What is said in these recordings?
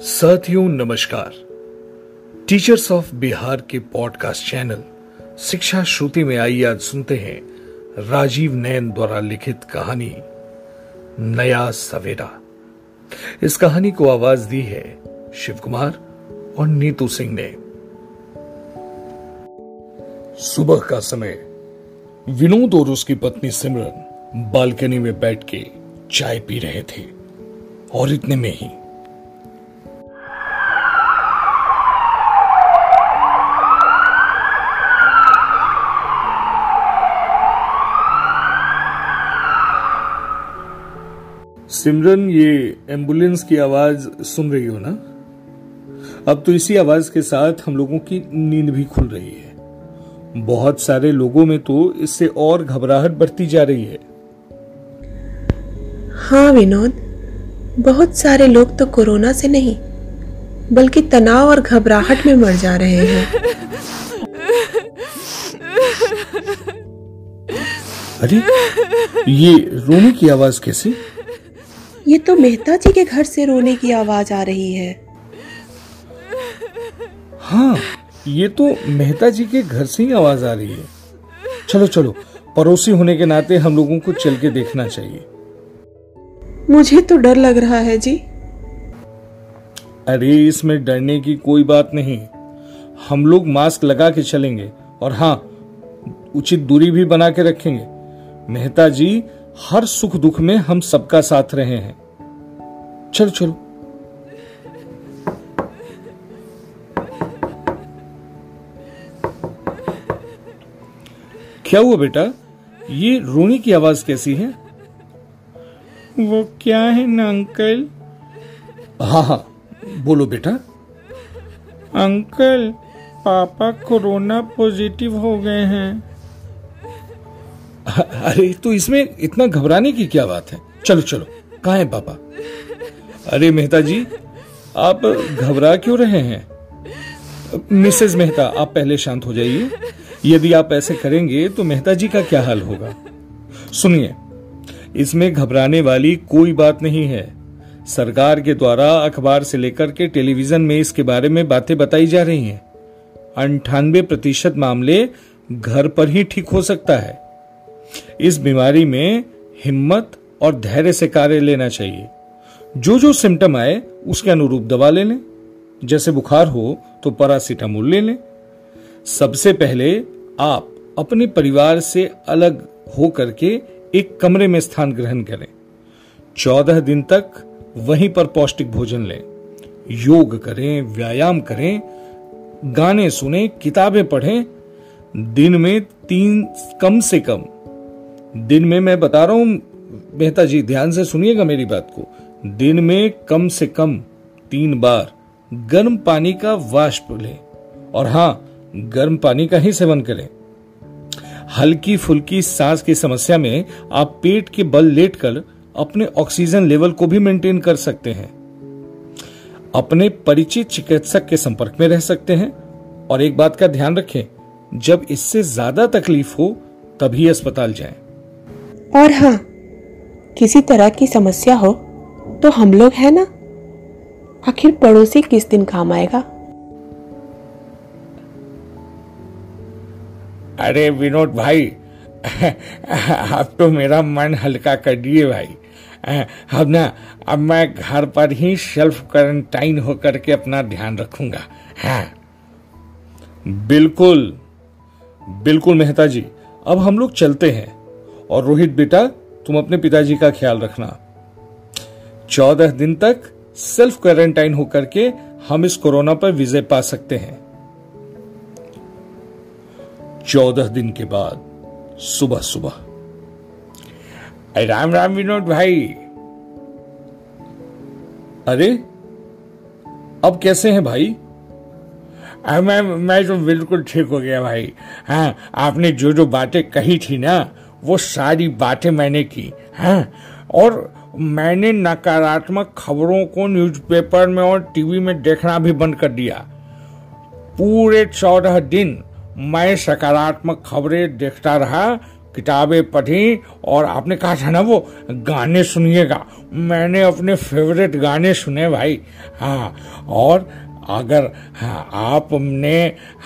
साथियों, नमस्कार। Teachers of Bihar के पॉडकास्ट चैनल शिक्षा श्रुति में आइए आज सुनते हैं राजीव नयन द्वारा लिखित कहानी, नया सवेरा। इस कहानी को आवाज़ दी है शिव कुमार और नीतू सिंह ने। सुबह का समय, विनोद और उसकी पत्नी सिमरन बालकनी में बैठ के चाय पी रहे थे और इतने में ही सिमरन ये एंबुलेंस की आवाज़ सुन रही हो ना? अब तो इसी आवाज़ के साथ हम लोगों की नींद भी खुल रही है। बहुत सारे लोगों में तो इससे और घबराहट बढ़ती जा रही है। हाँ विनोद बहुत सारे लोग तो कोरोना से नहीं बल्कि तनाव और घबराहट में मर जा रहे हैं। अरे ये रोने की आवाज़ कैसी? ये तो मेहता जी के घर से रोने की आवाज़ आ रही है। हाँ ये तो मेहता जी के घर से ही आवाज़ आ रही है। चलो चलो पड़ोसी होने के नाते हम लोगों को चल के देखना चाहिए। मुझे तो डर लग रहा है जी। अरे इसमें डरने की कोई बात नहीं। हम लोग मास्क लगा के चलेंगे और हाँ उचित दूरी भी बना के रखेंगे। मेहता जी हर सुख दुख में हम सबका साथ रहे हैं। चलो चलो। क्या हुआ बेटा? ये रोने की आवाज़ कैसी है? वो क्या है ना अंकल? हाँ हाँ। बोलो बेटा। अंकल पापा कोरोना पॉजिटिव हो गए हैं। अरे तो इसमें इतना घबराने की क्या बात है? चलो चलो, कहा है पापा? अरे मेहता जी आप घबरा क्यों रहे हैं? मिसेज मेहता, आप पहले शांत हो जाइए। यदि आप ऐसे करेंगे तो मेहता जी का क्या हाल होगा? सुनिए, इसमें घबराने वाली कोई बात नहीं है। सरकार के द्वारा अखबार से लेकर के टेलीविज़न में इसके बारे में बातें बताई जा रही हैं। अंठानवे प्रतिशत मामले घर पर ही ठीक हो सकता है। इस बीमारी में हिम्मत और धैर्य से कार्य लेना चाहिए। जो जो सिम्टम आए, उसके अनुरूप दवा ले लें। जैसे बुखार हो तो पैरासीटामोल ले लें। सबसे पहले आप अपने परिवार से अलग हो करके एक कमरे में स्थान ग्रहण करें। चौदह दिन तक वहीं पर पौष्टिक भोजन लें। योग करें, व्यायाम करें, गाने सुने, किताबें पढ़ें। दिन में तीन कम से कम दिन में मैं बता रहा हूँ, मेहता जी, ध्यान से सुनिएगा मेरी बात को। दिन में कम से कम तीन बार गर्म पानी का वाष्प लें। और हाँ, गर्म पानी का ही सेवन करें। हल्की फुल्की सांस की समस्या में आप पेट के बल लेटकर अपने ऑक्सीजन लेवल को भी मेंटेन कर सकते हैं। अपने परिचित चिकित्सक के संपर्क में रह सकते हैं। और एक बात का ध्यान रखें, जब इससे ज़्यादा तकलीफ़ हो, तभी अस्पताल जाएँ। और हाँ किसी तरह की समस्या हो तो हम लोग है ना? आखिर पड़ोसी किस दिन काम आएगा? अरे विनोद भाई अब तो मेरा मन हल्का कर दिए भाई। अब ना, अब मैं घर पर ही सेल्फ क्वारंटाइन होकर के अपना ध्यान रखूँगा। हाँ। बिल्कुल बिल्कुल मेहता जी, अब हम लोग चलते हैं। और रोहित बेटा, तुम अपने पिताजी का ख्याल रखना। चौदह दिन तक सेल्फ क्वारंटाइन होकर के हम इस कोरोना पर विजय पा सकते हैं। चौदह दिन के बाद, सुबह सुबह। राम राम विनोद भाई। अरे, अब कैसे हैं भाई? मैं मैं तो बिल्कुल ठीक हो गया भाई। हाँ आपने जो जो बातें कही थी ना वो सारी बातें मैंने की हाँ? और मैंने नकारात्मक खबरों को न्यूज़पेपर में और टीवी में देखना भी बंद कर दिया। पूरे चौदह दिन मैं सकारात्मक खबरें देखता रहा, किताबें पढ़ी, और आपने कहा था ना वो, गाने सुनिएगा। मैंने अपने फेवरेट गाने सुने भाई। हाँ और अगर हाँ आपने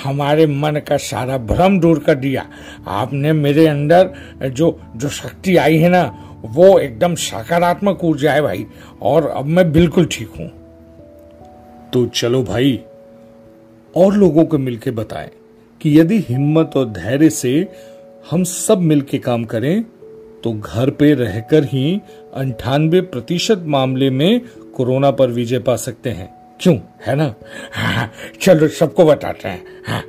हमारे मन का सारा भ्रम दूर कर दिया, आपने मेरे अंदर जो जो शक्ति आई है ना, वो एकदम सकारात्मक ऊर्जा है भाई, और अब मैं बिल्कुल ठीक हूँ। तो चलो भाई, और लोगों को मिलकर बताएँ कि यदि हिम्मत और धैर्य से हम सब मिलकर काम करें तो घर पे रहकर ही अंठानवे प्रतिशत मामले में कोरोना पर विजय पा सकते हैं। क्यों है ना? हाँ, चलो सबको बताते हैं हाँ।